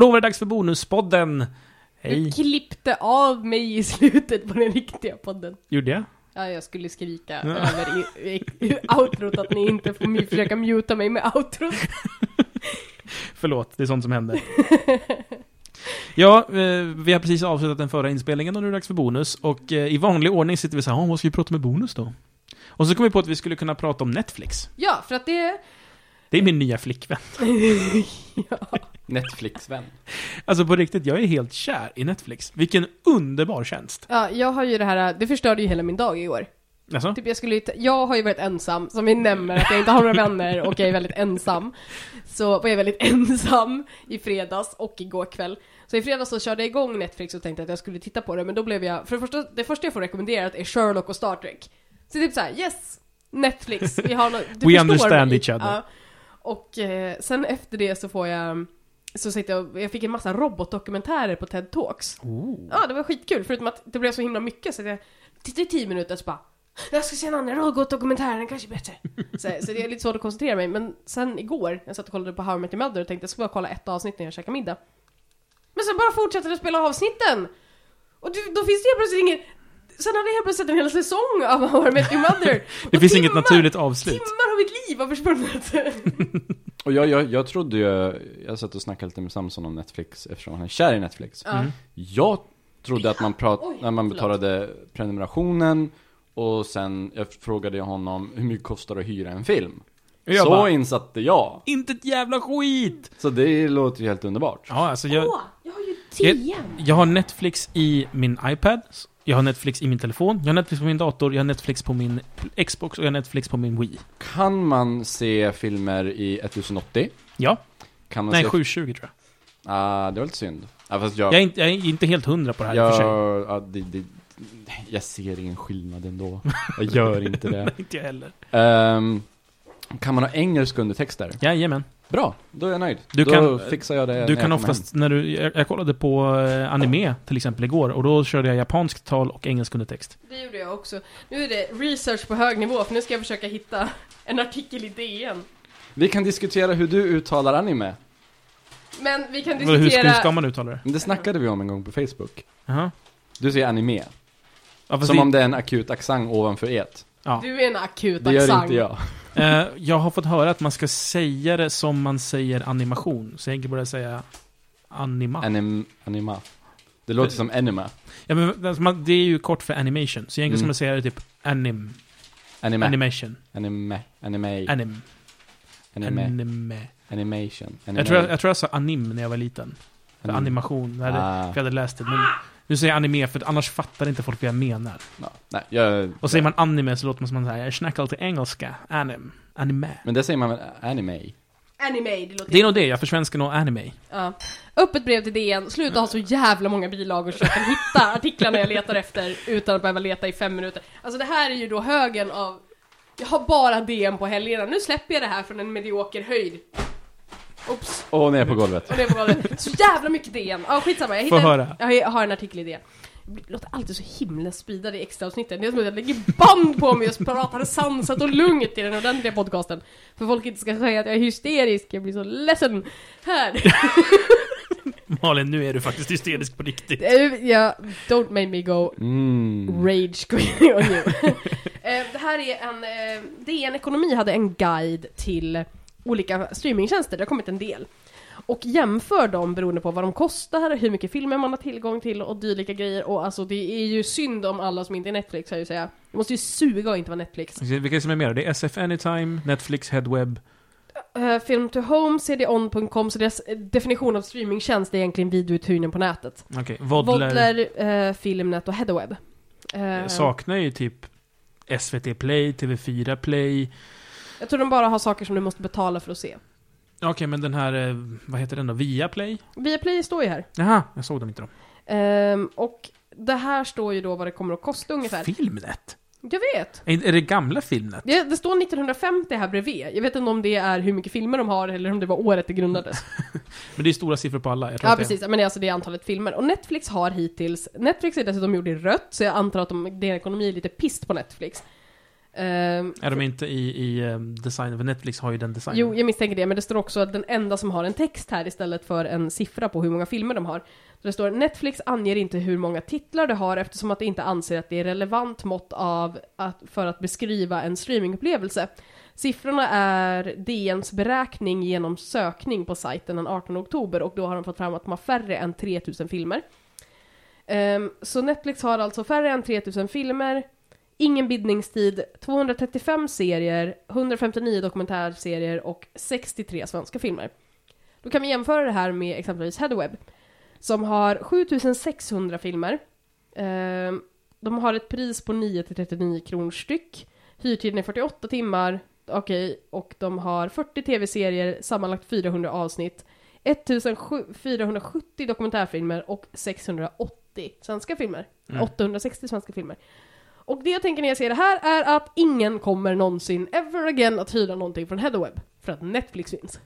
Och då var det dags för Bonuspodden. Du Hej. klippte av mig i slutet på den riktiga podden. Gjorde jag? Ja, jag skulle skrika Ja. över i, i, i outrot att ni inte får försöka muta mig med outrot. Förlåt, det är sånt som händer. Ja, eh, vi har precis avslutat den förra inspelningen och nu är det dags för bonus. Och eh, i vanlig ordning sitter vi så här, "Ja, vad ska vi prata med bonus då? Och så kom vi på att vi skulle kunna prata om Netflix. Ja, för att det... Det är min nya flickvän. ja. Netflix-vän. Alltså på riktigt, jag är helt kär i Netflix. Vilken underbar tjänst. ja, jag har ju det här, det förstörde ju hela min dag igår. Alltså? Typ jag skulle jag har ju varit ensam, som vi nämner att jag inte har några vänner och jag är väldigt ensam. Så var jag väldigt ensam i fredags och igår kväll. Så i fredags så körde jag igång Netflix och tänkte att jag skulle titta på det, men då blev jag, för det första, det första jag får rekommenderat är Sherlock och Star Trek. Så typ såhär, yes! Netflix, vi har något, du We förstår understand mig. each other. Ja. Och eh, sen efter det så får jag, så sitter jag, jag fick en massa robotdokumentärer på TED Talks. Ja, det var skitkul, förutom att det blev så himla mycket så att jag tittade i tio minuter så bara jag ska se en annan robotdokumentär, den kanske är bättre. Så, så det är lite svårt att koncentrera mig, men sen igår, jag satt och kollade på How I Met Your Mother och tänkte jag ska bara kolla ett avsnitt när jag käkar middag. Men sen bara fortsätter det spela avsnitten! Och då finns det helt plötsligt inget... Sen hade jag helt plötsligt en hel säsong av How I Met Your Mother. Det Och finns inget timmar- naturligt avslut. Timmar av mitt liv har försvunnit! Och jag, jag, jag trodde ju, jag satt och snackade lite med Samson om Netflix eftersom han är kär i Netflix. Mm. Jag trodde att man prat, Oj, när man förlåt. betalade prenumerationen och sen jag frågade honom hur mycket kostar det att hyra en film. Jag Så bara, insatte jag. inte ett jävla skit! Så det låter ju helt underbart. Ja, alltså jag, Åh, jag har ju Jag- TM! jag har Netflix i min iPad. Jag har Netflix i min telefon. Jag har Netflix på min dator. Jag har Netflix på min Xbox och jag har Netflix på min Wii. Kan man se filmer i 1080? Ja. Kan man Nej, se... 720 tror jag. Ah, det var lite synd. Ja, fast jag... Jag är inte, jag är inte helt hundra på det här i och för sig. jag, ja, det, det, jag ser ingen skillnad ändå. Jag gör inte det. inte jag heller. Ehm, kan man ha engelska undertexter? Jajamän. Bra, då är jag nöjd. Du då kan- fixar jag det Du kan oftast, när du, jag, jag kollade på eh, anime till exempel igår och då körde jag japanskt tal och engelsk undertext. Det gjorde jag också. Nu är det research på hög nivå, för nu ska jag försöka hitta en artikel i DN. Vi kan diskutera hur du uttalar anime. Men vi kan Hur ska, hur diskutera... ska man uttala det? Men Det snackade vi om en gång på Facebook. Jaha. Du säger anime. Ja, Som det- om det är en akut accent ovanför et. ja. Du är en akut Det gör accent. inte jag. Eh, jag har fått höra att man ska säga det som man säger animation. Så jag tänker börja säga anima. Anim, anima. Det låter som anima. ja, men, det är ju kort för animation. Så egentligen ska Mm. man säga det typ anim. Anime. Animation. Anime. Anime. Anim. Anime. Anime. Animation. Anime. Jag tror jag, jag tror jag sa anim när jag var liten. För Anim. animation. Jag hade, Ah. jag hade läst det. Men nu säger jag anime för att annars fattar inte folk vad jag menar. Ja, nej, jag... Och säger man anime så låter man som man säger jag snackar alltid engelska. Anim. Anime. Men det säger man väl anime? Anime, det låter... Det är nog det, jag försvenskar nog anime. Ja. Öppet brev till DN, sluta ha så jävla många bilagor så jag kan hitta artiklarna jag letar efter utan att behöva leta i fem minuter. Alltså det här är ju då högen av... Jag har bara DN på helgerna, nu släpper jag det här från en medioker höjd. Oops, Och ner på golvet. och det är på golvet. Så jävla mycket DN! Ja skitsamma, jag Få hittar... höra. Jag har en artikel i. Det låter alltid så himla speedade i extra avsnitten. Det är som att jag lägger band på mig och pratar sansat och lugnt i den ordentliga podcasten. För folk inte ska säga att jag är hysterisk, jag blir så ledsen. Här! Malin, nu är du faktiskt hysterisk på riktigt. Eh, Ja, don't make me go Mm. rage queen on you. Eh, det här är en, eh, DN Ekonomi hade en guide till olika streamingtjänster, det har kommit en del. Och jämför dem beroende på vad de kostar, hur mycket filmer man har tillgång till och dylika grejer. Och alltså det är ju synd om alla som inte är Netflix, jag ju säga. Det måste ju suga att inte vara Netflix. Vilka är som är då? Det är SF Anytime, Netflix, Headweb. Uh, Film to Home, cdon.com, så deras eh, definition av streamingtjänst är egentligen videouthyrning på nätet. Okej, Vodler. Vodler, eh, Filmnet och Headweb. Jag saknar ju typ SVT Play, TV4 Play. Jag tror de bara har saker som du måste betala för att se. Okej, men den här, eh, vad heter den då? Viaplay? Viaplay står ju här. Jaha, jag såg dem inte då. Ehm, och det här står ju då vad det kommer att kosta ungefär. Filmnet? Jag vet! Är, är det gamla Filmnet? Det, det står 1950 här bredvid. Jag vet inte om det är hur mycket filmer de har eller om det var året det grundades. Men det är stora siffror på alla. Jag tror ja att det- precis, men det är alltså det antalet filmer. Och Netflix har hittills, Netflix är dessutom gjord i rött, så jag antar att de, deras ekonomi är lite pist på Netflix. Ehm, Är de inte i, i eh, design? För Netflix har ju den designen. Jo, jag misstänker det, men det står också att den enda som har en text här istället för en siffra på hur många filmer de har. Så det står Netflix anger inte hur många titlar det har eftersom att det inte anser att det är relevant mått av att, för att beskriva en streamingupplevelse. Siffrorna är DNs beräkning genom sökning på sajten den 18 oktober och då har de fått fram att de har färre än 3000 filmer. Ehm, så Netflix har alltså färre än 3000 filmer, ingen bindningstid, 235 serier, 159 dokumentärserier och 63 svenska filmer. Då kan vi jämföra det här med exempelvis Headweb, som har 7600 filmer. Ehm, de har ett pris på 9-39 kronor styck. Hyrtiden är 48 timmar, okej, och de har 40 tv-serier, sammanlagt 400 avsnitt, 1470 dokumentärfilmer och 680 svenska filmer. Mm. 860 svenska filmer. Och det jag tänker när jag ser det här är att ingen kommer någonsin ever again att hyra någonting från Headweb. För att Netflix finns.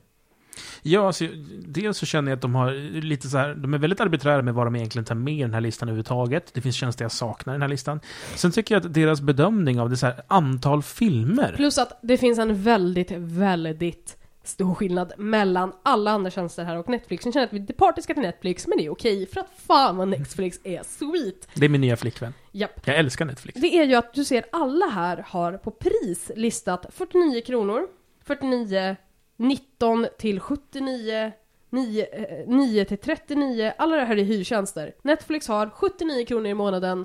Ja, alltså, dels så känner jag att de har lite så här, de är väldigt arbiträra med vad de egentligen tar med i den här listan överhuvudtaget. Det finns tjänster jag saknar i den här listan. Sen tycker jag att deras bedömning av det så här antal filmer. Plus att det finns en väldigt, väldigt stor skillnad mellan alla andra tjänster här och Netflix. Jag känner att vi är partiska till Netflix, men det är okej för att fan vad Netflix är sweet. Det är min nya flickvän. Japp. Jag älskar Netflix. Det är ju att du ser alla här har på pris listat 49 kronor, 49, 19 till 79, 9, eh, 9 till 39, alla det här är hyrtjänster. Netflix har 79 kronor i månaden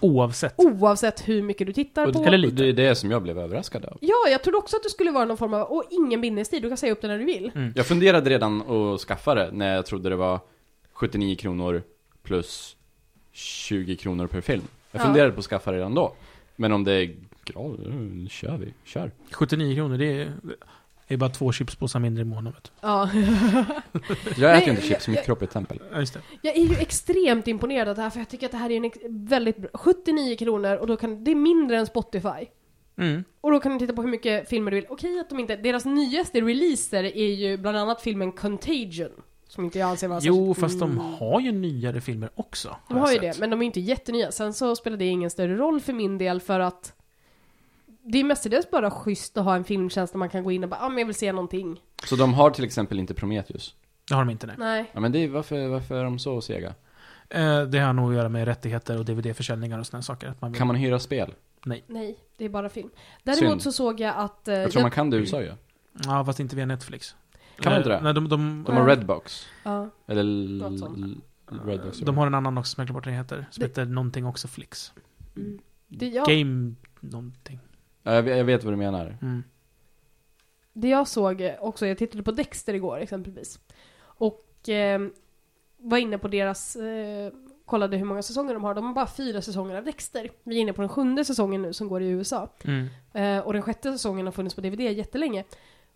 Oavsett. oavsett hur mycket du tittar Och på. Eller lite. det är det som jag blev överraskad av. Ja, jag trodde också att det skulle vara någon form av, och ingen bindningstid, du kan säga upp det när du vill. Mm. Jag funderade redan att skaffa det när jag trodde det var 79 kronor plus 20 kronor per film. Jag Ja. funderade på att skaffa det redan då. Men om det är grav, eh, kör vi, kör. 79 kronor, det är, det är bara två chipspåsar mindre i månaden. Vet du. Ja. Jag äter Nej, inte chips, min kropp är ett tempel. Ja, just det. Jag är ju extremt imponerad av det här, för jag tycker att det här är en ex- väldigt bra, 79 kronor och då kan, det är mindre än Spotify. Mm. Och då kan du titta på hur mycket filmer du vill. Okej att de inte, deras nyaste releaser är ju bland annat filmen Contagion. Som inte jag anser vara Jo, särskilt- fast de Mm. har ju nyare filmer också. De jag har ju sett. det, men de är inte jättenya. Sen så spelar det ingen större roll för min del för att det är mestadels bara schysst att ha en filmtjänst där man kan gå in och bara, ja ah, men jag vill se någonting. Så de har till exempel inte Prometheus? Det har de inte, nej. Nej. Ja men det är, varför, varför är de så sega? Eh, det har nog att göra med rättigheter och DVD-försäljningar och sådana saker. Att man vill... Kan man hyra spel? Nej. Nej, det är bara film. Däremot Synd. så såg jag att... eh, Jag tror man kan det i USA ju. Ja, fast inte via Netflix. Kan man Eh, inte det? Nej, de, de, De har Nej. Redbox. Ja. Eller Något l- sånt. l- Redbox. de har en annan också som jag glömde bort vad den heter. Som Det- heter någonting också Flix. Mm. Det, jag, Game någonting. Ja, jag, vet, jag vet vad du menar. Mm. det jag såg eh, också, jag tittade på Dexter igår exempelvis. Och eh, var inne på deras, eh, kollade hur många säsonger de har. De har bara fyra säsonger av Dexter. Vi är inne på den sjunde säsongen nu som går i USA. Mm. Eh, och den sjätte säsongen har funnits på DVD jättelänge.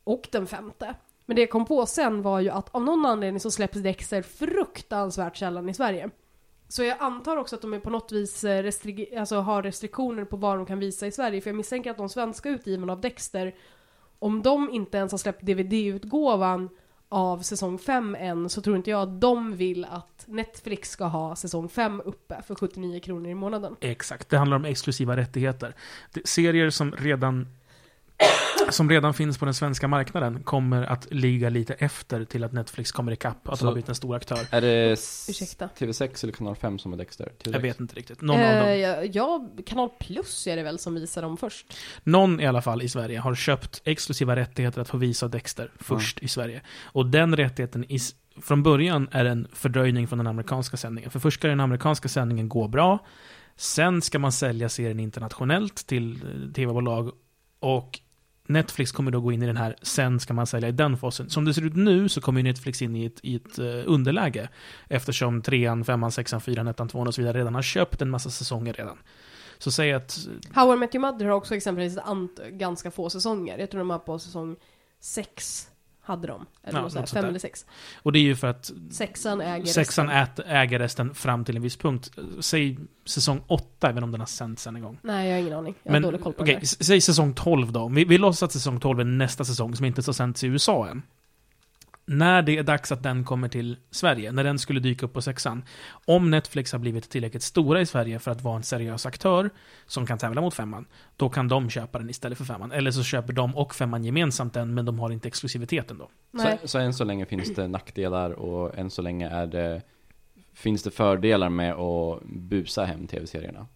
Och den femte. Men det jag kom på sen var ju att av någon anledning så släpps Dexter fruktansvärt sällan i Sverige. Så jag antar också att de är på något vis eh, restri- alltså har restriktioner på vad de kan visa i Sverige. För jag misstänker att de svenska utgivarna av Dexter, om de inte ens har släppt DVD-utgåvan av säsong 5 än, så tror inte jag att de vill att Netflix ska ha säsong 5 uppe för 79 kronor i månaden. Exakt, det handlar om exklusiva rättigheter. Serier som redan, som redan finns på den svenska marknaden kommer att ligga lite efter till att Netflix kommer ikapp. Att de har blivit en stor aktör. Är det Ursäkta. TV6 eller kanal 5 som är Dexter? TV6. Jag vet inte riktigt. Någon eh, av dem. ja, ja, Kanal Plus är det väl som visar dem först. Någon i alla fall i Sverige har köpt exklusiva rättigheter att få visa Dexter först i Sverige. Och den rättigheten, i, s- från början är en fördröjning från den amerikanska sändningen. För först ska den amerikanska sändningen gå bra. Sen ska man sälja serien internationellt till eh, tv-bolag. Och Netflix kommer då gå in i den här, sen ska man sälja i den fasen. Som det ser ut nu så kommer Netflix in i ett, i ett eh, underläge. Eftersom trean, femman, sexan, fyran, ettan, tvåan och så vidare redan har köpt en massa säsonger redan. Så säg att How I Met Your Mother har också exempelvis ett ant- ganska få säsonger. Jag tror de är på säsong sex hade de. Eller Ja, något sånt något där, sånt fem eller sex. Och det är ju för att Sexan äger sexan resten. äger resten fram till en viss punkt. Säg säsong 8, även om den har sänts en gång. Nej, jag har ingen aning. Jag har Men dålig koll på okej, det. säg säsong 12 då. Vi, vi låtsas att säsong 12 är nästa säsong som inte har sänts i USA än. När det är dags att den kommer till Sverige, när den skulle dyka upp på sexan, om Netflix har blivit tillräckligt stora i Sverige för att vara en seriös aktör som kan tävla mot femman, då kan de köpa den istället för femman. Eller så köper de och femman gemensamt den, men de har inte exklusiviteten då. Så, så än så länge finns det nackdelar och än så länge är det Finns det fördelar med att busa hem tv-serierna?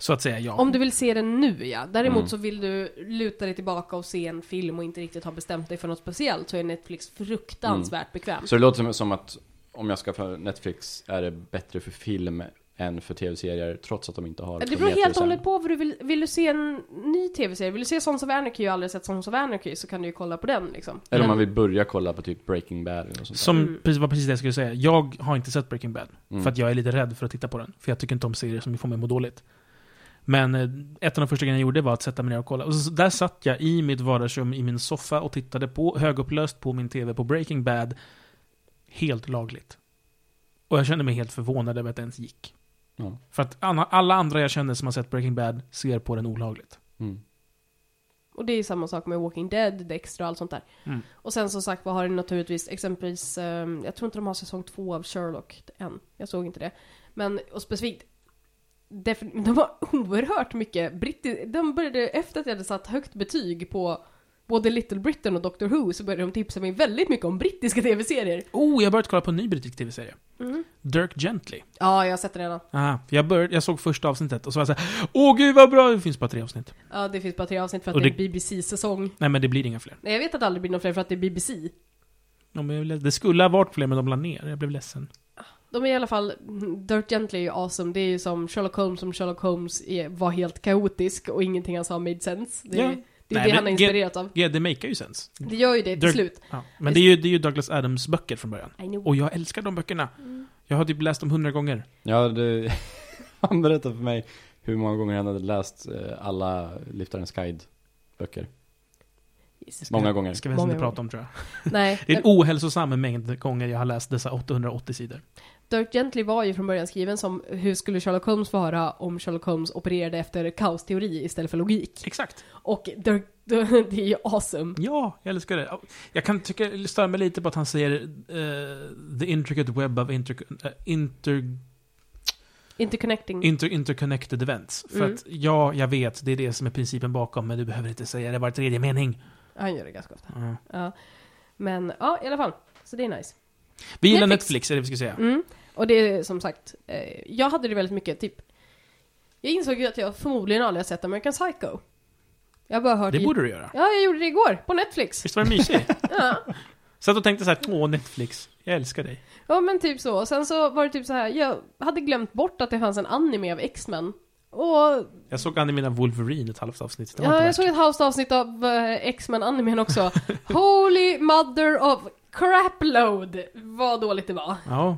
Så att säga ja. Om du vill se den nu ja. Däremot Mm. så vill du luta dig tillbaka och se en film och inte riktigt ha bestämt dig för något speciellt så är Netflix fruktansvärt bekväm. Så det låter som, som att om jag ska för Netflix är det bättre för film än för tv-serier trots att de inte har Det beror helt och hållet på vad du vill. Vill du se en ny tv-serie? Vill du se Sons of Anarchy och aldrig sett Sons of Anarchy så kan du ju kolla på den liksom. Eller om man vill börja kolla på typ Breaking Bad eller sånt. Som Mm. precis, var precis det jag skulle säga. Jag har inte sett Breaking Bad. Mm. För att jag är lite rädd för att titta på den. För jag tycker inte om serier som får mig att må dåligt. Men eh, ett av de första grejerna jag gjorde var att sätta mig ner och kolla. Och så, där satt jag i mitt vardagsrum i min soffa och tittade på högupplöst på min TV på Breaking Bad. Helt lagligt. Och jag kände mig helt förvånad över att det ens gick. Ja. För att alla andra jag känner som har sett Breaking Bad ser på den olagligt. Mm. Och det är samma sak med Walking Dead, Dexter och allt sånt där. Mm. Och sen som sagt vad har du naturligtvis exempelvis, ehm, jag tror inte de har säsong två av Sherlock än. Jag såg inte det. Men, och specifikt, de har oerhört mycket brittiskt, de började efter att jag hade satt högt betyg på både Little Britain och Doctor Who så började de tipsa mig väldigt mycket om brittiska tv-serier. Oh, jag har börjat kolla på en ny brittisk TV-serie. Mm. Dirk Gently. Ja, jag har sett det redan. Aha, jag, började, jag såg första avsnittet och så var jag såhär Åh gud vad bra! Det finns bara tre avsnitt. Ja, det finns bara tre avsnitt för att Och det är det- BBC-säsong. Nej men det blir inga fler. Nej, jag vet att det aldrig blir någon fler för att det är BBC. Ja, men det skulle ha varit fler men de la ner. Jag blev ledsen. De är i alla fall, Dirt Gently är ju awesome. Det är ju som Sherlock Holmes, som Sherlock Holmes är, var helt kaotisk och ingenting han sa made sense. Det är, Ja. det, är Nej, det han är ge- inspirerad av. Ja, det makar ju sens. Det gör ju det till Dirt- slut. Ja. Men det är, ju, det är ju Douglas Adams böcker från början. Och jag älskar de böckerna. Mm. Jag har typ läst dem hundra gånger. Ja, det, han berättade för mig hur många gånger han hade läst eh, alla Liftarens guide-böcker. Många gånger. Ska vi Många inte prata om tror jag. Nej, Det är en ohälsosam mängd gånger jag har läst dessa 880 sidor. Dirt Gently var ju från början skriven som hur skulle Sherlock Holmes vara om Sherlock Holmes opererade efter kaosteori istället för logik. Exakt. Och Dirk, det är ju awesome. Ja, jag älskar det. Jag kan tycka, jag stör mig lite på att han säger eh, the intricate web of inter, eh, inter, Interconnecting. inter, interconnected events. För Mm. att ja, jag vet, det är det som är principen bakom, men du behöver inte säga det var tredje mening. Han gör det ganska ofta. Ja. Ja. Men ja, i alla fall. Så det är nice. Vi gillar Netflix. Netflix, är det vi ska säga. Mm. Och det är som sagt, eh, jag hade det väldigt mycket, typ. Jag insåg ju att jag förmodligen aldrig har sett American Psycho. Jag har bara hört Det borde du göra. Ja, jag gjorde det igår, på Netflix. Visst var det mysigt? Ja. Satt och tänkte så här, åh Netflix, jag älskar dig. ja, men typ så. Och sen så var det typ så här, jag hade glömt bort att det fanns en anime av X-Men. Och Jag såg animen av Wolverine ett halvt avsnitt. Det var ja, jag såg ett halvt avsnitt av eh, X-Men animen också. Holy mother of crapload! Vad dåligt det var. Ja.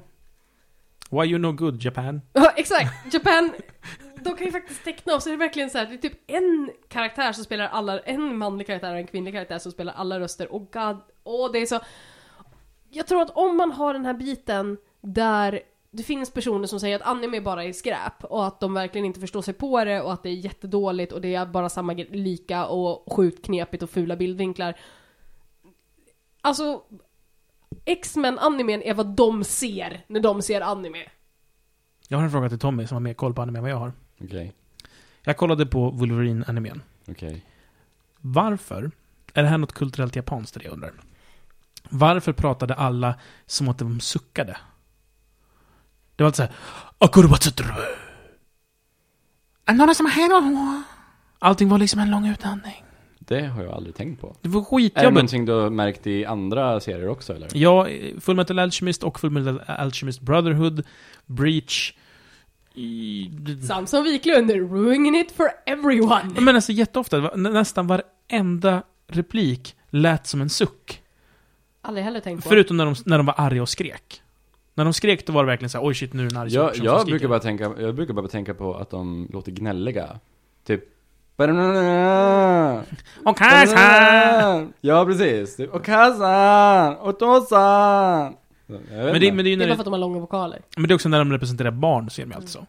Why you no good, Japan? Ja, exakt! Japan, de kan ju faktiskt teckna och så är det verkligen så här, det är typ en karaktär som spelar alla, en manlig karaktär och en kvinnlig karaktär som spelar alla röster och god, åh det är så... Jag tror att om man har den här biten där det finns personer som säger att anime bara är skräp och att de verkligen inte förstår sig på det och att det är jättedåligt och det är bara samma lika och sjukt knepigt och fula bildvinklar. Alltså, X-Men animen är vad de ser när de ser anime. Jag har en fråga till Tommy som har mer koll på anime än vad jag har. Okej, Jag kollade på Wolverine-animen. okej. Varför? Är det här något kulturellt japanskt det jag undrar? Varför pratade alla som att de suckade? Det var alltid såhär... Akurubatsutru. Som har Allting var liksom en lång utandning. Det har jag aldrig tänkt på. Det var Är det skitjobbigt. någonting du har märkt i andra serier också eller? Ja, Full Metal Alchemist och Full Metal Alchemist Brotherhood, Breach... I, Samson Wiklund, ruining it for everyone. men alltså jätteofta, nästan varenda replik lät som en suck. Aldrig heller tänkt på. Förutom när de, när de var arga och skrek. När de skrek då var det verkligen såhär, oj shit nu är det en arg Jag, som jag, skriker." brukar bara tänka, jag brukar bara tänka på att de låter gnälliga. Typ... Och Kazan! Ja, precis. Typ, Och Otosan! Men det, men, det är ju det är bara för att de har långa vokaler. men det är också när de representerar barn, ser är de alltid så.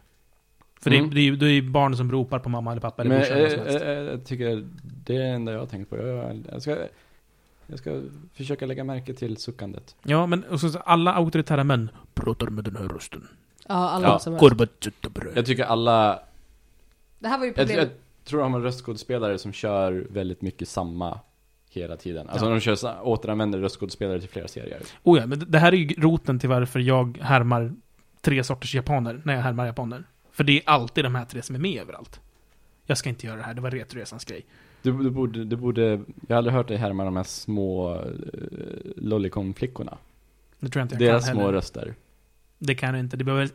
För Mm. det, är, det, är, ju- det är ju barn som ropar på mamma eller pappa eller Men brorsan eller vad som eh, helst. eh, jag tycker det är det enda jag har tänkt på. Jag, jag ska, Jag ska försöka lägga märke till suckandet. Ja, men och så, alla auktoritära män pratar med den här rösten. Ja, alla Ja, som Korvat. Jag tycker alla... Det här var ju Jag, jag problemet tror de har röstskådespelare som kör väldigt mycket samma hela tiden. Alltså Ja. de kör, återanvänder röstskådespelare till flera serier. Oh ja, men det- här är ju roten till varför jag härmar tre sorters japaner när jag härmar japaner. För det är alltid de här tre som är med överallt. Jag ska inte göra det här, det var Retroresans grej. Du, du, borde, du borde... Jag har aldrig hört dig härma de här små uh, Lollicon-flickorna. Det tror jag inte jag Deras kan små heller. röster. Det kan jag inte, det behöver...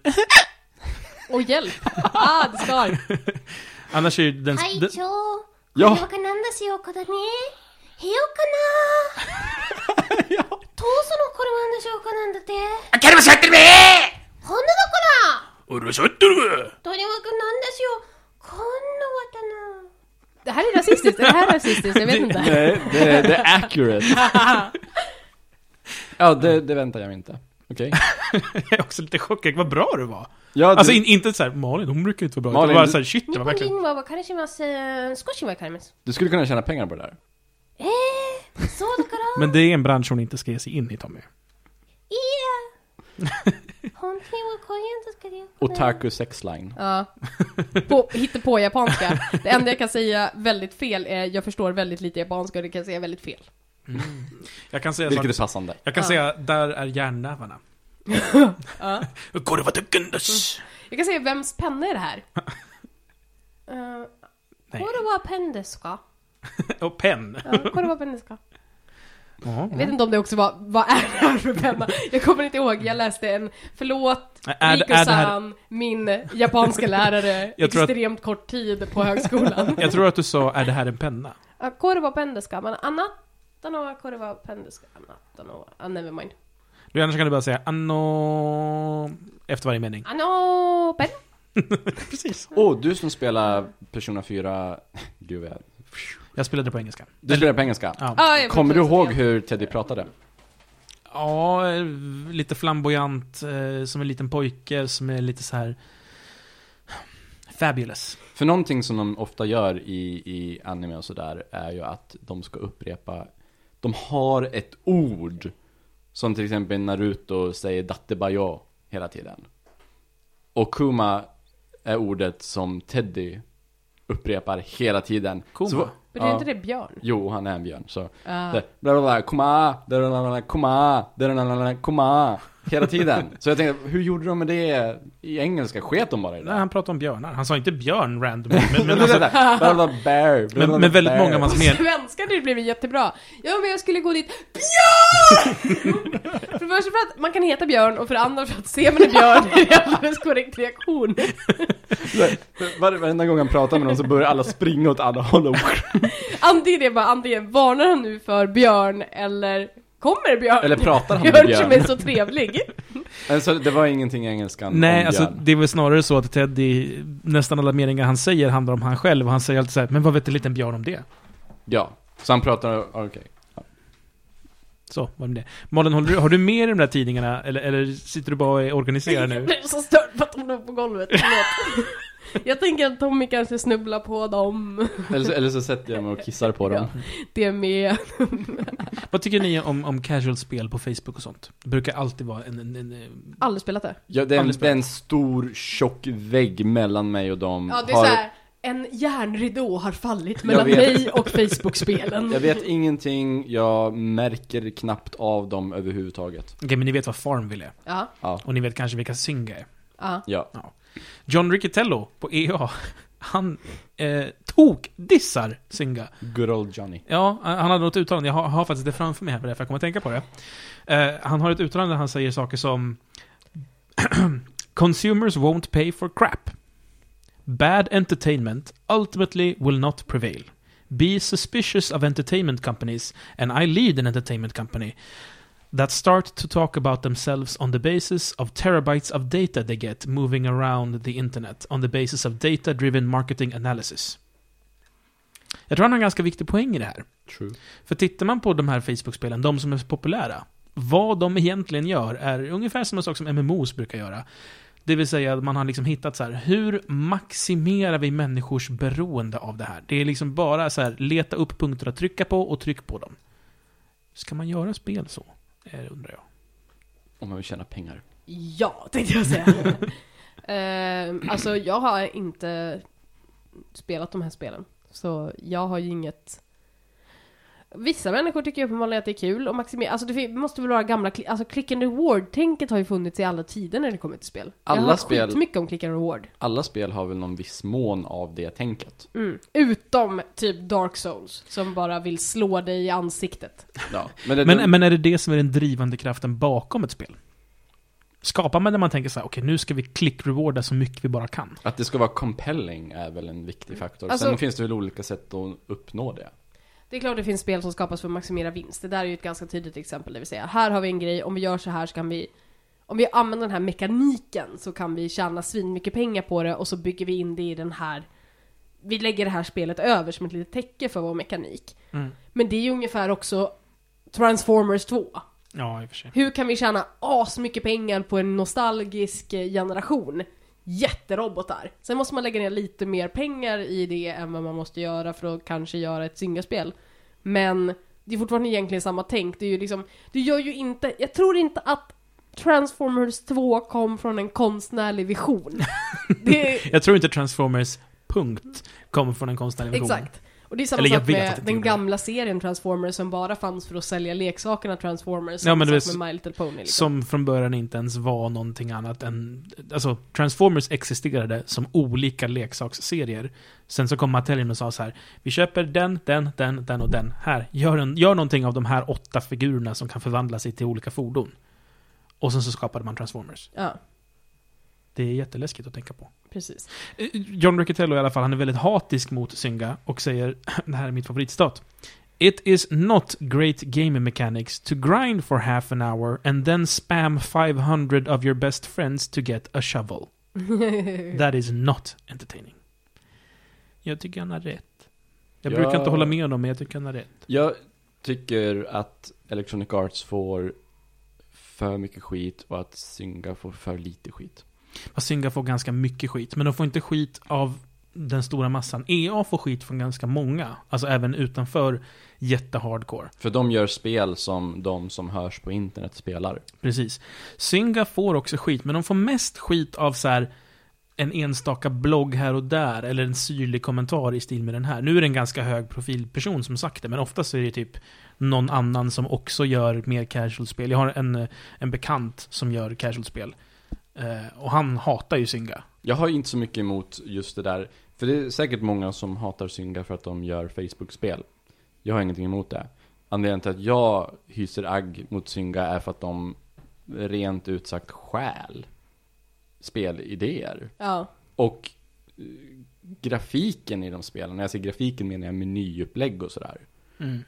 Åh hjälp! Ah, det skar! Annars är ju den... 会 den 長、Ja これは何しようかだね。へよかな。どうすのこれは何しようかなんだって。カルマシャってるめほんなのか俺はしゃってるなとにかく何でしよう。こんなわたな。Det här är rasistiskt, är det här rasistiskt? Jag vet inte. Nej, det, det är accurate. ja, det, det väntar jag mig inte. Okej. Jag är också lite chockad, vad bra du var. Ja, du, Alltså in, inte såhär, Malin hon brukar inte vara bra. Malin, det var bara du- såhär, shit det 日 var 本 verkligen... 人はわかりします。少しわかります。 du skulle kunna tjäna pengar på det där. えー、そうだから。 Men det är en bransch hon inte ska ge sig in i Tommy. いや。本当にはこういうんですけどよ。 Otaku sexline. Ja. På, hitta på japanska. Det enda jag kan säga väldigt fel är jag förstår väldigt lite japanska och det kan jag säga väldigt fel. Mm. Mm. Jag kan säga Vilket saker, är passande. Jag kan ja. säga, där är järnnävarna. ja. Kurvatukundus. Mm. Jag kan säga, vems penna är det här? Eh, uh, Korvapendeska. Och penn. Ja, korvapendeska. Ja, jag vet inte om det också var, vad är det här för penna? Jag kommer inte ihåg, jag läste en, förlåt, är, Riko-san, min japanska lärare, extremt att, kort tid på högskolan. Jag tror att du sa, är det här en penna? Korvapendeska, men annat はペンですかまあ、あなたのはこれはペンですかあなたのは、あ、never mind. Du, annars kan du bara säga anno... Efter varje mening. あのー、ペン Precis. Åh, oh, du som spelar Persona 4... Gud vad jag... Jag spelade på engelska. Du spelar på engelska? Ja, Ah, jag Kommer du förstår. ihåg hur Teddy pratade? ja eh, lite flamboyant, eh, som en liten pojke, som är lite så här Fabulous. För någonting som de ofta gör i, i anime och sådär är ju att de ska upprepa de har ett ord Som till exempel Naruto säger Dattebayo hela tiden. Och Kuma är ordet som Teddy upprepar hela tiden Kuma? Så- Betyder ja. inte det björn? Jo, han är en björn så det, bla, Kuma, Kuma, Kuma Hela tiden Så jag tänkte, hur gjorde de med det i engelska? Sket de bara i det? Nej, han pratade om björnar. Han sa inte björn random. Men, men, Men, alltså, bear, men, men väldigt många av hans men... Svenska det blev jättebra. Ja men jag skulle gå dit, BJÖRN! för det första för att man kan heta Björn och för det andra för att ser man en björn är det en alldeles korrekt reaktion. Var, varenda gång han pratar med någon så börjar alla springa åt alla håll och Antingen det är bara antingen varnar han nu för björn eller kommer björn? Eller pratar han med Björn som är björn? så trevlig. Alltså det var ingenting i engelskan Nej, alltså björn. det är väl snarare så att Teddy, nästan alla meningar han säger handlar om han själv. Och han säger alltid så här, men vad vet en liten björn om det? Ja, så han pratar, okej Så, vad med det. Malin, har du, har du med i de där tidningarna? Eller, eller sitter du bara och är organiserad Jag nu? blev så störd för att hon låg på golvet. Jag tänker att Tommy kanske snubblar på dem. eller, så, eller så sätter jag mig och kissar på dem Det med. Vad tycker ni om, om casual-spel på Facebook och sånt? Det brukar alltid vara en... en, en, en Aldrig spelat det. ja, det, är en, det är en stor tjock vägg mellan mig och dem Ja, det är Har- så här. En järnridå har fallit mellan mig och Facebook-spelen. Jag vet ingenting, jag märker knappt av dem överhuvudtaget Okej, men ni vet vad Farmville är. Ja, Ja, Och ni vet kanske vilka Synga är. ja. ja John Riccitello på EA, han eh, tok-dissar Synga. Good old Johnny Ja, han hade något uttalande, jag har, har faktiskt det framför mig här, för därför jag kommer att tänka på det. Eh, han har ett uttalande där han säger saker som Consumers won't pay for crap. Bad entertainment ultimately will not prevail. Be suspicious of entertainment companies, and I lead an entertainment company that start to talk about themselves on the basis of terabytes of data they get moving around the internet, on the basis of data-driven marketing analysis. Jag tror han har en ganska viktig poäng i det här. True För tittar man på de här Facebook-spelen, de som är populära, vad de egentligen gör är ungefär samma sak som MMOs brukar göra. Det vill säga att man har liksom hittat så här, hur maximerar vi människors beroende av det här? Det är liksom bara så här, leta upp punkter att trycka på och tryck på dem. Ska man göra spel så? Eh, undrar jag. Om man vill tjäna pengar. Ja, tänkte jag säga. Ehm, alltså, jag har inte spelat de här spelen. Så jag har ju inget... Vissa människor tycker uppenbarligen att det är kul och maximera, alltså det måste väl vara gamla, alltså click and reward-tänket har ju funnits i alla tider när det kommer till spel. jag har Alla spel- skitmycket om click and reward. Alla spel har väl någon viss mån av det tänket. Mm. Utom typ Dark Souls, som bara vill slå dig i ansiktet. Ja. Men, det, Men, men är det det som är den drivande kraften bakom ett spel? Skapar man det man tänker så här, okej nu ska vi klick-rewarda så mycket vi bara kan. Att det ska vara compelling är väl en viktig faktor. Alltså- Sen finns det väl olika sätt att uppnå det. Det är klart det finns spel som skapas för att maximera vinst. Det där är ju ett ganska tydligt exempel, det vill säga här har vi en grej, om vi gör så här så kan vi om vi använder den här mekaniken så kan vi tjäna svin mycket pengar på det och så bygger vi in det i den här vi lägger det här spelet över som ett litet täcke för vår mekanik. Mm. Men det är ju ungefär också Transformers 2. Ja, i och för sig. Hur kan vi tjäna asmycket pengar på en nostalgisk eh, generation? Jätterobotar. Sen måste man lägga ner lite mer pengar i det än vad man måste göra för att kanske göra ett Zynga-spel. Men det är fortfarande egentligen samma tänk. Det är ju liksom, det gör ju inte, jag tror inte att Transformers 2 kom från en konstnärlig vision. Det, Jag tror inte Transformers, punkt, kommer från en konstnärlig vision. Exakt. Och det är samma Eller sak med den gamla serien Transformers som bara fanns för att sälja leksakerna Transformers. Ja, men det är med My Little Pony. Liksom. Som från början inte ens var någonting annat än... Alltså, Transformers existerade som olika leksaksserier. Sen så kom Mattel in och sa så här. Vi köper den, den, den, den och den. Här, gör, en, gör någonting av de här åtta figurerna som kan förvandla sig till olika fordon. Och sen så skapade man Transformers. Ja, Det är jätteläskigt att tänka på. precis. Eh, John Riccitello i alla fall, han är väldigt hatisk mot Zynga och säger, det här är mitt favoritstat. It is not great game mechanics to grind for half an hour and then spam 500 of your best friends to get a shovel. That is not entertaining. Jag tycker han har rätt. Jag Ja. brukar inte hålla med honom, men jag tycker han har rätt. Jag tycker att Electronic Arts får för mycket skit och att Zynga får för lite skit. Och Zynga får ganska mycket skit, men de får inte skit av den stora massan. EA får skit från ganska många, alltså även utanför jättehardcore. För de gör spel som de som hörs på internet spelar. Precis. Zynga får också skit, men de får mest skit av så här en enstaka blogg här och där, eller en syrlig kommentar i stil med den här. Nu är det en ganska hög profilperson som sagt det, men oftast är det typ någon annan som också gör mer casual-spel. Jag har en, en bekant som gör casual-spel. Eh, och han hatar ju Zynga. Jag har inte så mycket emot just det där. För det är säkert många som hatar Zynga för att de gör Facebook-spel. Jag har ingenting emot det. Anledningen till att jag hyser agg mot Zynga är för att de rent ut sagt stjäl spelidéer. Ja. Och eh, grafiken i de spelen, när jag säger grafiken menar jag menyupplägg och sådär. Mm.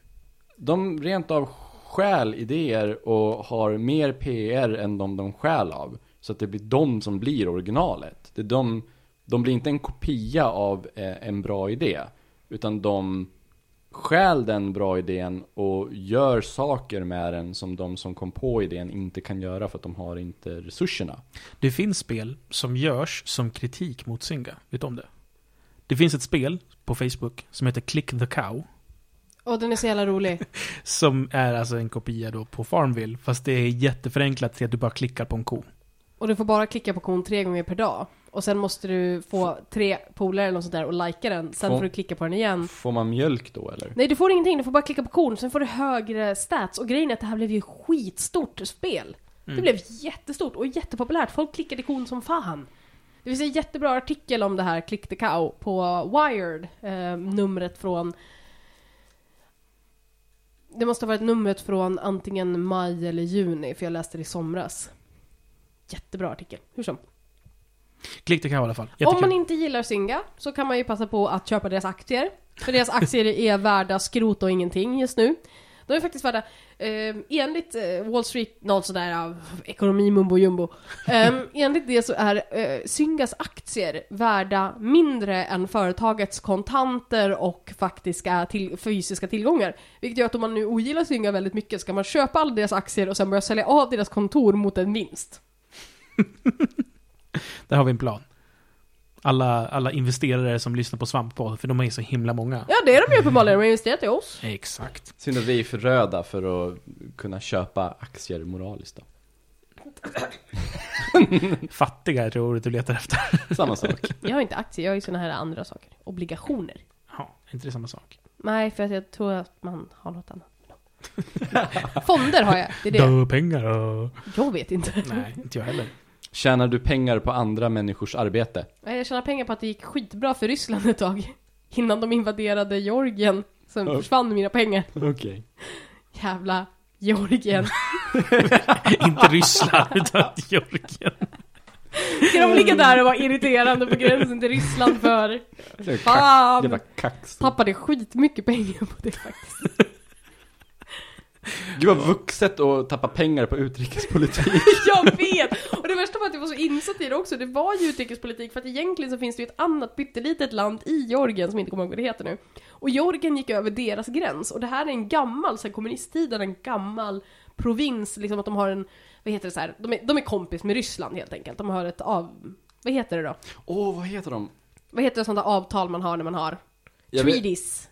De rent av stjäl idéer och har mer PR än de de stjäl av. Så att det blir de som blir originalet. Det är de, de blir inte en kopia av eh, en bra idé. Utan de stjäl den bra idén och gör saker med den som de som kom på idén inte kan göra för att de har inte resurserna. Det finns spel som görs som kritik mot Zynga. Vet du om det? Det finns ett spel på Facebook som heter Click the Cow. Och den är så jävla rolig. Som är alltså en kopia då på Farmville. Fast det är jätteförenklat till att du bara klickar på en ko. Och du får bara klicka på kon tre gånger per dag. Och sen måste du få tre polare eller något sånt där och likea den. Sen Får- får du klicka på den igen. Får man mjölk då eller? Nej, du får ingenting. Du får bara klicka på kon. Sen får du högre stats. Och grejen är att det här blev ju skitstort spel. Det Mm. blev jättestort och jättepopulärt. Folk klickade kon som fan. Det finns en jättebra artikel om det här Click the Cow på Wired. Eh, numret från... Det måste ha varit numret från antingen maj eller juni, för jag läste det i somras. Jättebra artikel. Hur som. Click the Cow i alla fall. Om Jättekul. man inte gillar Zynga så kan man ju passa på att köpa deras aktier. För deras aktier är värda skrot och ingenting just nu. De är faktiskt värda, eh, enligt eh, Wall Street, något sådär av ekonomi mumbo jumbo. Eh, enligt det så är eh, Zyngas aktier värda mindre än företagets kontanter och faktiska till, fysiska tillgångar. Vilket gör att om man nu ogillar Zynga väldigt mycket så kan man köpa alla deras aktier och sen börja sälja av deras kontor mot en vinst. Där har vi en plan. Alla, alla investerare som lyssnar på Svamppodd, för de är så himla många. Ja, det är de ju uppenbarligen. De har investerat i oss. Exakt. Synd att vi är för röda för att kunna köpa aktier moraliskt då. Fattiga jag tror ordet du letar efter. Samma sak. Jag har inte aktier, jag har ju såna här andra saker. Obligationer. Ja, är inte det samma sak? Nej, för att jag tror att man har något annat. Fonder har jag, det är det. Dö pengar och... Jag vet inte. Nej, inte jag heller. Tjänar du pengar på andra människors arbete? Nej, Jag tjänar pengar på att det gick skitbra för Ryssland ett tag. Innan de invaderade Georgien. Sen Ja. försvann mina pengar. Okej. Jävla Georgien. inte Ryssland, utan Georgien. Ska de ligga där och vara irriterande på gränsen till Ryssland för? Fan! kax. Tappade skitmycket pengar på det faktiskt. Gud vad vuxet att tappa pengar på utrikespolitik. Jag vet! Och det värsta var att jag var så insatt i det också. Det var ju utrikespolitik för att egentligen så finns det ju ett annat pyttelitet land i Georgien som inte kommer ihåg vad det heter nu. Och Georgien gick över deras gräns och det här är en gammal, sen kommunisttiden, en gammal provins, liksom att de har en, vad heter det så här, de är, de är kompis med Ryssland helt enkelt. De har ett av, vad heter det då? Åh, vad heter de? Vad heter det sånt där avtal man har när man har? Jag, vet, Treaties.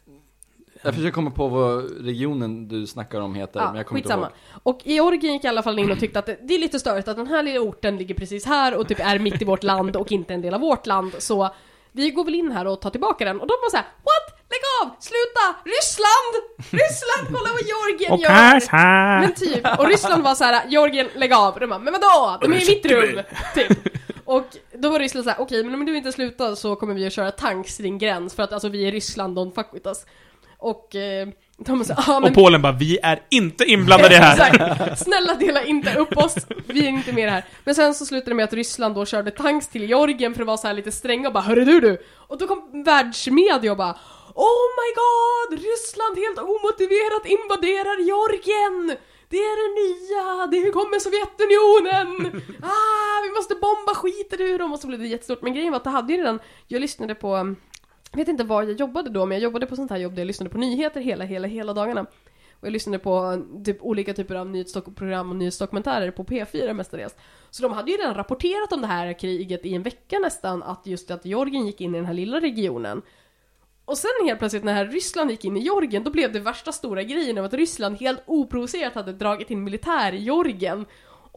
Jag försöker komma på vad regionen du snackar om heter, men Ja, jag kommer inte skitsamma. ihåg. Och Georgien gick i alla fall in och tyckte att det, det är lite störigt att den här lilla orten ligger precis här och typ är mitt i vårt land och inte en del av vårt land. Så vi går väl in här och tar tillbaka den. Och de var så här: What? Lägg av! Sluta! Ryssland! Ryssland! Kolla vad Georgien Och gör! här, här. Men typ, och Ryssland var så här: Georgien, lägg av! Och de bara, men vadå? De är i mitt rum! Typ. Och då var Ryssland såhär, okej men om du inte slutar så kommer vi att köra tanks till din gräns för att alltså vi är Ryssland, don't fuck with us. Och eh, de såhär, ah, men Och Polen bara, vi är inte inblandade i det här. Snälla dela inte upp oss, vi är inte med här. Men sen så slutade det med att Ryssland då körde tanks till Georgien för att vara så här lite stränga och bara Hörru du du! Och då kom världsmedia och bara Oh my god! Ryssland helt omotiverat invaderar Georgien! Det är det nya! Det kommer Sovjetunionen! Ah, vi måste bomba skiten ur dem! Och så blev det jättestort. Men grejen var att det hade ju redan, jag lyssnade på vet inte var jag jobbade då, men jag jobbade på sånt här jobb där jag lyssnade på nyheter hela, hela, hela dagarna. Och jag lyssnade på typ olika typer av nyhetsprogram och nyhetsdokumentärer på P4 mestadels. Så de hade ju redan rapporterat om det här kriget i en vecka nästan, att just att Georgien gick in i den här lilla regionen. Och sen helt plötsligt när Ryssland gick in i Georgien, då blev det värsta stora grejen av att Ryssland helt oprovocerat hade dragit in militär i Georgien.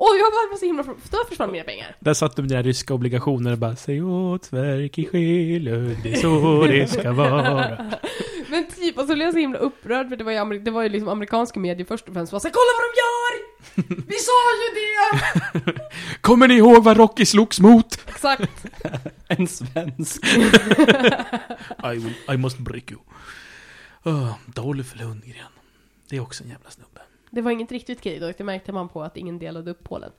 Och jag var så himla... Då försvann mina pengar. Där satt de där ryska obligationer och bara Säg åt Sverker själen, det är så det ska vara. Men typ, och så blev jag så himla upprörd för det var ju, amer- det var ju liksom amerikanska medier först och främst var såhär Kolla vad de gör! Vi sa ju det! Kommer ni ihåg vad Rocky slogs mot? Exakt. En svensk. I, will, I must break you. Oh, Dolph Lundgren. Det är också en jävla snubbe. Det var inget riktigt krig dock, det märkte man på att ingen delade upp Polen.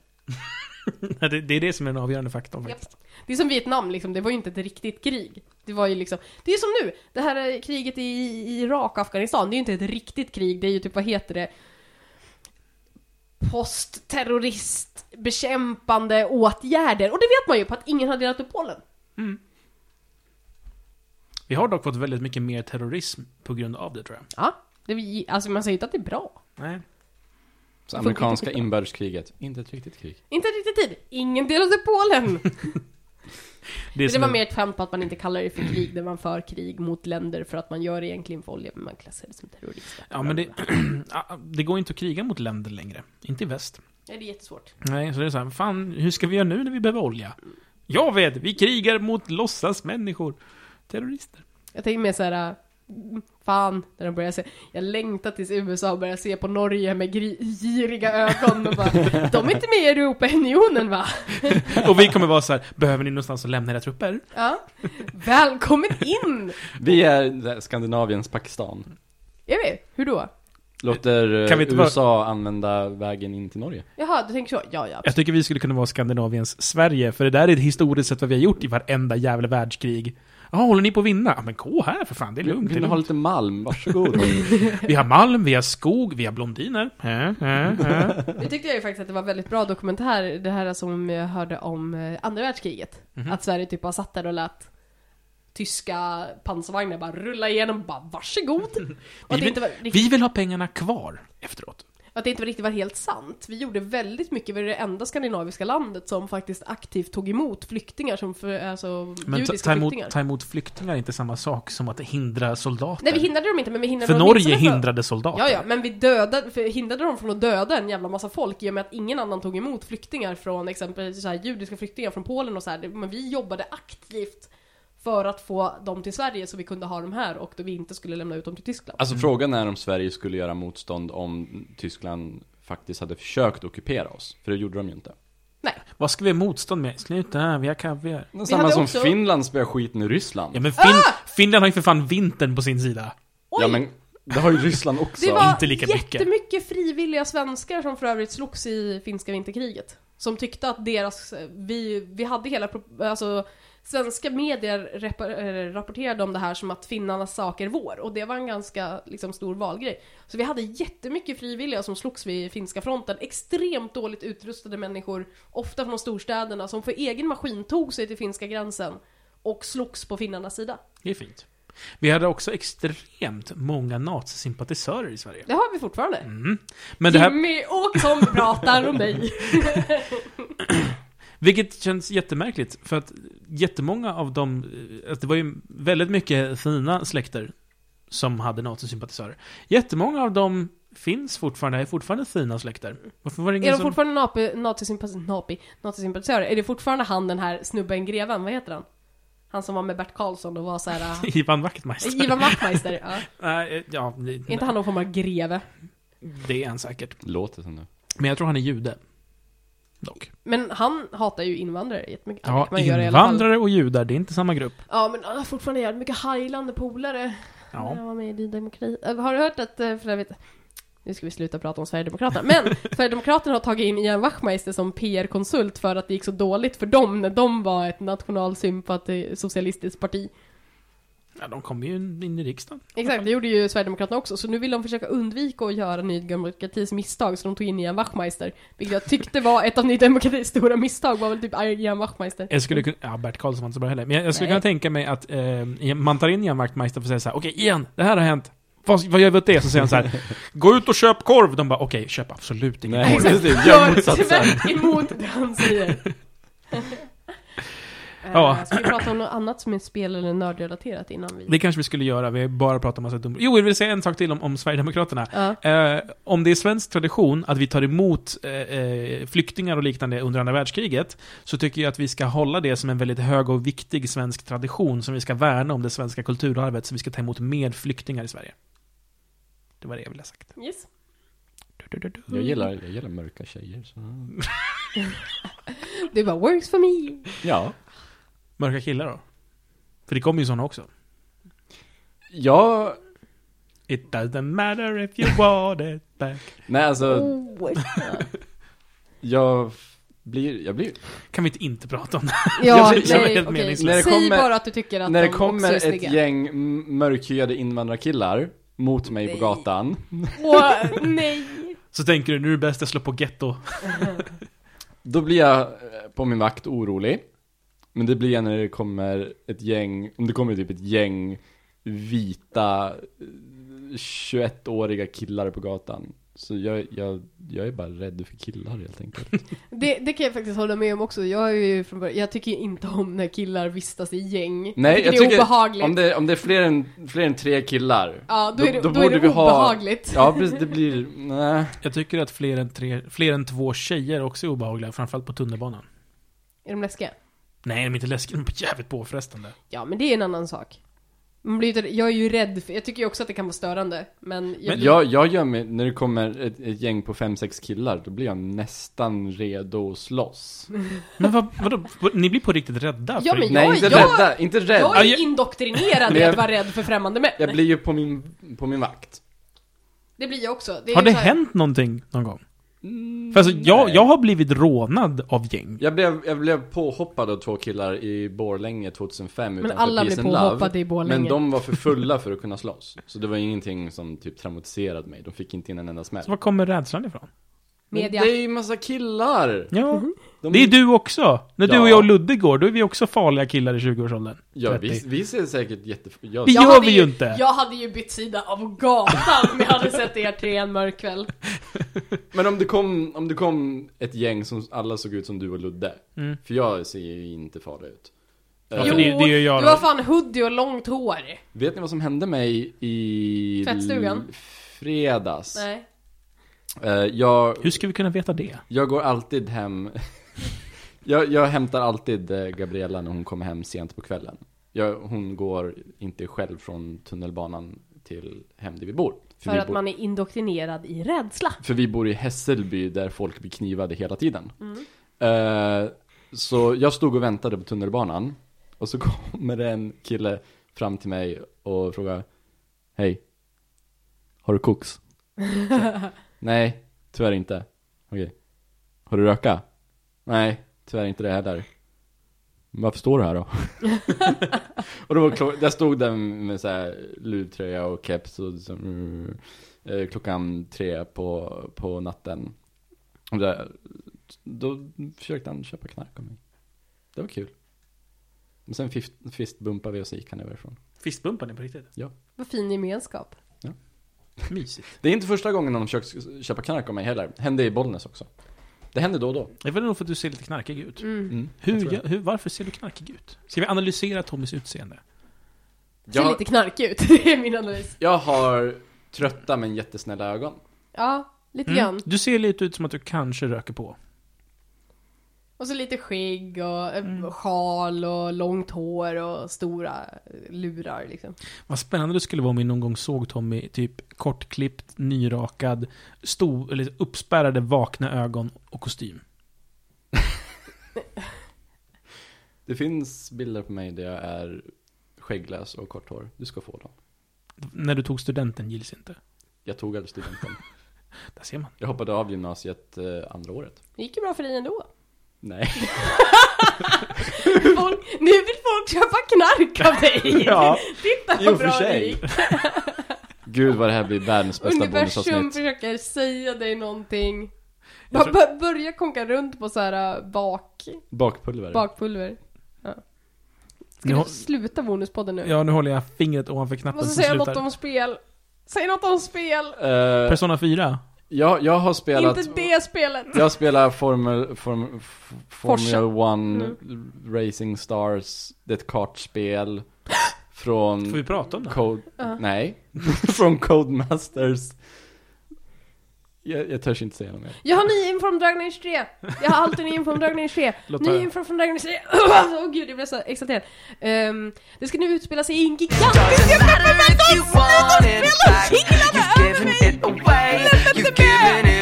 Nej, det, det är det som är den avgörande faktorn faktiskt. Det är som Vietnam liksom, det var ju inte ett riktigt krig. Det var ju liksom, det är som nu, det här eh, kriget i, i Irak och Afghanistan, det är ju inte ett riktigt krig, det är ju typ, vad heter det? Postterroristbekämpande åtgärder. Och det vet man ju på att ingen har delat upp Polen. Vi har dock fått väldigt mycket mer terrorism på grund av det tror jag. Ja, det, alltså man säger inte att det är bra. Nej. Så amerikanska inte. inbördeskriget, inte ett riktigt krig. Inte riktigt tid. Ingen delade Polen. Det, Det var en- mer ett skämt på att man inte kallar det för krig där man för krig mot länder för att man gör det egentligen för olja, men man klassar det som terrorism. Ja, men det, det går inte att kriga mot länder längre. Inte i väst. Ja, det är jättesvårt. Nej, så det är så här, fan, hur ska vi göra nu när vi behöver olja? Jag vet, vi krigar mot låtsasmänniskor. Terrorister. Jag tänker mer såhär, äh, fan, när de börjar se, jag längtar tills USA börjar se på Norge med giriga ögon och bara, de är inte med i Europaunionen va? Och vi kommer vara så här, behöver ni någonstans att lämna era trupper? Ja. Välkommen in! Vi är Skandinaviens Pakistan. Jag vet, hur då? Låter Kan vi eh, inte bara- USA använda vägen in till Norge? Jaha, du tänker så? Ja, ja. Jag tycker vi skulle kunna vara Skandinaviens Sverige, för det där är historiskt sett vad vi har gjort i varenda jävla världskrig. Jaha, håller ni på att vinna? Ja, men gå här för fan, det är lugnt. Vill ni ha lite malm? Varsågod. Vi har malm, vi har skog, vi har blondiner. Det tyckte jag ju faktiskt att det var väldigt bra dokumentär, det här som jag hörde om eh, andra världskriget. Mhm. Att Sverige typ har satt där och lät tyska pansarvagnar bara rulla igenom, bara varsågod. Det vill- var, Vi vill ha pengarna kvar efteråt. Att det inte riktigt var helt sant. Vi gjorde väldigt mycket, vi var det enda skandinaviska landet som faktiskt aktivt tog emot flyktingar som för, alltså Men ta, judiska ta, emot, flyktingar. ta emot flyktingar är inte samma sak som att hindra soldater. Nej vi hindrade dem inte men vi hindrade För dem Norge hindrade soldater. Ja, ja, men vi dödade, hindrade dem från att döda en jävla massa folk i och med att ingen annan tog emot flyktingar från exempelvis så här, judiska flyktingar från Polen och så här. Men vi jobbade aktivt för att få dem till Sverige så vi kunde ha dem här och då vi inte skulle lämna ut dem till Tyskland. Alltså frågan är om Sverige skulle göra motstånd om Tyskland faktiskt hade försökt ockupera oss. För det gjorde de ju inte. Vad ska vi ha motstånd med? Sluta, vi har kaviar. Samma hade som också- Finland spelar skiten i Ryssland. Ja men fin Finland har ju för fan vintern på sin sida. Ja men, det har ju Ryssland också. Det var Inte lika mycket. jättemycket frivilliga svenskar som för övrigt slogs i finska vinterkriget. Som tyckte att deras, vi, vi hade hela, alltså Svenska medier eh, rapporterade om det här som att finnarnas sak är vår och det var en ganska liksom, stor valgrej. Så vi hade jättemycket frivilliga som slogs vid finska fronten, extremt dåligt utrustade människor, ofta från storstäderna, som för egen maskin tog sig till finska gränsen och slogs på finnarnas sida. Det är fint. Vi hade också extremt många nazisympatisörer i Sverige. Det har vi fortfarande. Mm. Men det här, Jimmy Åkesson pratar om dig. vilket känns jättemärkligt, för att jättemånga av dem, att det var ju väldigt mycket fina släkter som hade nazisympatisörer. Jättemånga av dem finns fortfarande, är fortfarande fina släkter. Varför var det Är ingen de som... fortfarande napi- nazisympatis- napi- nazisympatisörer? Är det fortfarande han den här snubben greven, vad heter han? Han som var med Bert Karlsson och var såhär... äh, Ivan Wachtmeister. Ivan Wachtmeister, ja. Nej, eh, ja, det, Är inte han någon form av greve? det är han säkert. Låter som det. Men jag tror han är jude. Dock. Men han hatar ju invandrare jättemycket. Ja, man invandrare och judar, det är inte samma grupp. Ja, men han har fortfarande jävligt mycket hajlande polare. Ja. han var med i Ny Demokrati. Äh, Har du hört att, eh, för jag vet, nu ska vi sluta prata om Sverigedemokraterna, men Sverigedemokraterna har tagit in Ian Wachtmeister som PR-konsult för att det gick så dåligt för dem när de var ett nationalsympati socialistiskt parti. Ja, de kommer ju in i riksdagen. Exakt, det gjorde ju Sverigedemokraterna också, så nu vill de försöka undvika att göra Ny Demokratis misstag, så de tog in Ian Wachtmeister. Vilket jag tyckte var ett av Ny Demokratis stora misstag, var väl typ Ian Wachtmeister. Jag skulle kunna, ja Bert Karlsson var inte så bra heller, men jag, jag skulle Nej. kunna tänka mig att eh, man tar in Ian Wachtmeister för att säga så här: okej Ian, det här har hänt. Vad, vad gör vi åt det? Så säger han så här: gå ut och köp korv! De bara, okej, köp absolut ingen Nej, korv. precis. Gör Gör tvärt emot det han säger. Ja. Eh, Ska vi prata om något annat som är spel eller nördrelaterat innan vi... Det kanske vi skulle göra, vi har bara pratat om massa dum... Jo, jag vill säga en sak till om, om Sverigedemokraterna. Ja. Eh, om det är svensk tradition att vi tar emot eh, eh, flyktingar och liknande under andra världskriget, så tycker jag att vi ska hålla det som en väldigt hög och viktig svensk tradition, som vi ska värna om det svenska kulturarvet, så vi ska ta emot mer flyktingar i Sverige. Det var det jag ville ha sagt. Yes. Du, du, du, du. Jag gillar, jag gillar mörka tjejer. Så. Det bara works for me. Ja. Mörka killar då? För det kommer ju såna också. Ja, It doesn't matter if you want it back. nej alltså, Oh. jag blir, jag blir, Kan vi inte inte prata om det? Ja, Jag- jag- nej, helt okej. meningslöst. När det Säg kommer- bara att du tycker att när det de kommer ett snygga. gäng mörkhyade invandrarkillar mot mig på Nej. gatan. Åh, nej. Så tänker du, nu är det bäst jag slår på getto. Då blir jag eh, på min vakt orolig. Men det blir jag när det kommer ett gäng, om det kommer typ ett gäng vita eh, 21-åriga killar på gatan. Så jag, jag, jag är bara rädd för killar helt enkelt. Det, det kan jag faktiskt hålla med om också. Jag är ju från början, jag tycker inte om när killar vistas i gäng. Nej, jag tycker det är obehagligt. om det, om det är fler än, fler än tre killar. ja, då, är det, då, är borde det vi ha- obehagligt. Ja, precis, det blir, nej. Jag tycker att fler än, tre, fler än två tjejer också är obehagliga, framförallt på tunnelbanan. Är de läskiga? Nej, de är inte läskiga, de är jävligt påfrestande. Ja, men det är en annan sak. Man blir, ju- jag är ju rädd för, jag tycker ju också att det kan vara störande, men... Jag Men blir, Jag, jag gör mig, när det kommer ett, ett gäng på fem sex killar, då blir jag nästan redo att slåss. Men vad, vadå? Ni blir på riktigt rädda? Ja, för- men Nej, jag- inte jag- rädda, inte rädd. jag Ja, är indoktrinerad i jag- att vara rädd för främmande män. Jag blir ju på min, på min vakt. Det blir jag också. Det Har det här- hänt någonting någon gång? Mm, För alltså, jag, nej. jag har blivit rånad av gäng. Jag blev, jag blev påhoppad av två killar i Borlänge 2005 Men utanför alla Peace blir and Love. påhoppade i Borlänge. Men de var för fulla för att kunna slåss. Så det var ingenting som typ traumatiserade mig. De fick inte in en enda smäll. Så var kommer rädslan ifrån? Men Media. det är ju massa killar! Ja. De, Det är du också. När du Ja. och jag och Ludde går, då är vi också farliga killar i 20-årsåldern. Ja, 30. vi, vi ser säkert jätte... Jag, Det gör vi ju inte. Jag hade ju bytt sida av gatan om jag hade sett er tre en mörk kväll. Men om det, kom, om det kom ett gäng som alla såg ut som du och Ludde, Mm. för jag ser ju inte farlig ut. Ja, för det, det gör jag du har fan hoodie och långt hår. Vet ni vad som hände mig i... Tvättstugan? Fredags. Nej. Eh, jag, Hur ska vi kunna veta det? jag går alltid hem... jag, jag hämtar alltid eh, Gabriella när hon kommer hem sent på kvällen. Jag, hon går inte själv från tunnelbanan till hem där vi bor. För vi att bor, man är indoktrinerad i rädsla. för vi bor i Hässelby där folk blir knivade hela tiden. Mm. Eh, så jag stod och väntade på tunnelbanan. Och så kommer det en kille fram till mig och frågar Hej. Har du koks? Nej, tyvärr inte. Okej. Har du röka? Nej, tyvärr inte det heller. Men varför står du här då? och då var klo- där stod den med så här luvtröja och keps och så, mm, eh, klockan tre på, på natten. Och där, då försökte han köpa knark av mig. Det var kul. Men sen fist, fistbumpade vi och så gick han överifrån. Fistbumpar ni på riktigt? Vad fin gemenskap. Mysigt. Det är inte första gången någon försökt köpa knark av mig heller. Hände i Bollnäs också. Det händer då och då. Det är väl nog för att du ser lite knarkig ut. Mm. Mm, jag Hur, det. hur, varför ser du knarkig ut? Ska vi analysera Tommys utseende? Ser Jag, lite knarkig ut, det är min analys. jag har trötta men jättesnälla ögon. Ja, lite Mm. grann. Du ser lite ut som att du kanske röker på. Och så lite skägg och eh, Mm. sjal och långt hår och stora lurar liksom. Vad spännande det skulle vara om vi någon gång såg Tommy typ kortklippt, nyrakad, stor, eller uppspärrade vakna ögon och kostym. Det finns bilder på mig där jag är skägglös och kort hår. Du ska få dem. När du tog studenten gills inte. Jag tog aldrig studenten. Där ser man. Jag hoppade av gymnasiet eh, andra året. Det gick ju bra för dig ändå. Nej. Folk, nu vill folk köpa knark av dig! Ja. Titta Jo, vad för bra det sig. gick! Gud vad det här blir världens bästa Universum bonusavsnitt. försöker säga dig någonting. Tror- Bara börja konka runt på så här äh, bak, Bakpulver. bakpulver. Ja. Ska Nu du sluta bonuspodden nu? Ja, nu håller jag fingret ovanför knappen Måste säga något om spel. Säg något om spel! Eh, Persona 4? Jag, jag har spelat... Inte det spelet! Jag spelar Formel, form. Formula 1 Racing Stars, det är ett kartspel från Får vi prata om det? Code, Ja. nej, från Codemasters jag, jag törs inte säga något mer. Jag har ny info om Dragon Age 3! Jag har alltid ny info om Dragon Age 3! Låt ny info från Dragon Age 3! Åh oh, gud, jag blev så exalterad. Um, det ska nu utspela sig i en gigantisk jävla Vänta, Sluta spela jinglarna över mig! Släpp inte mig!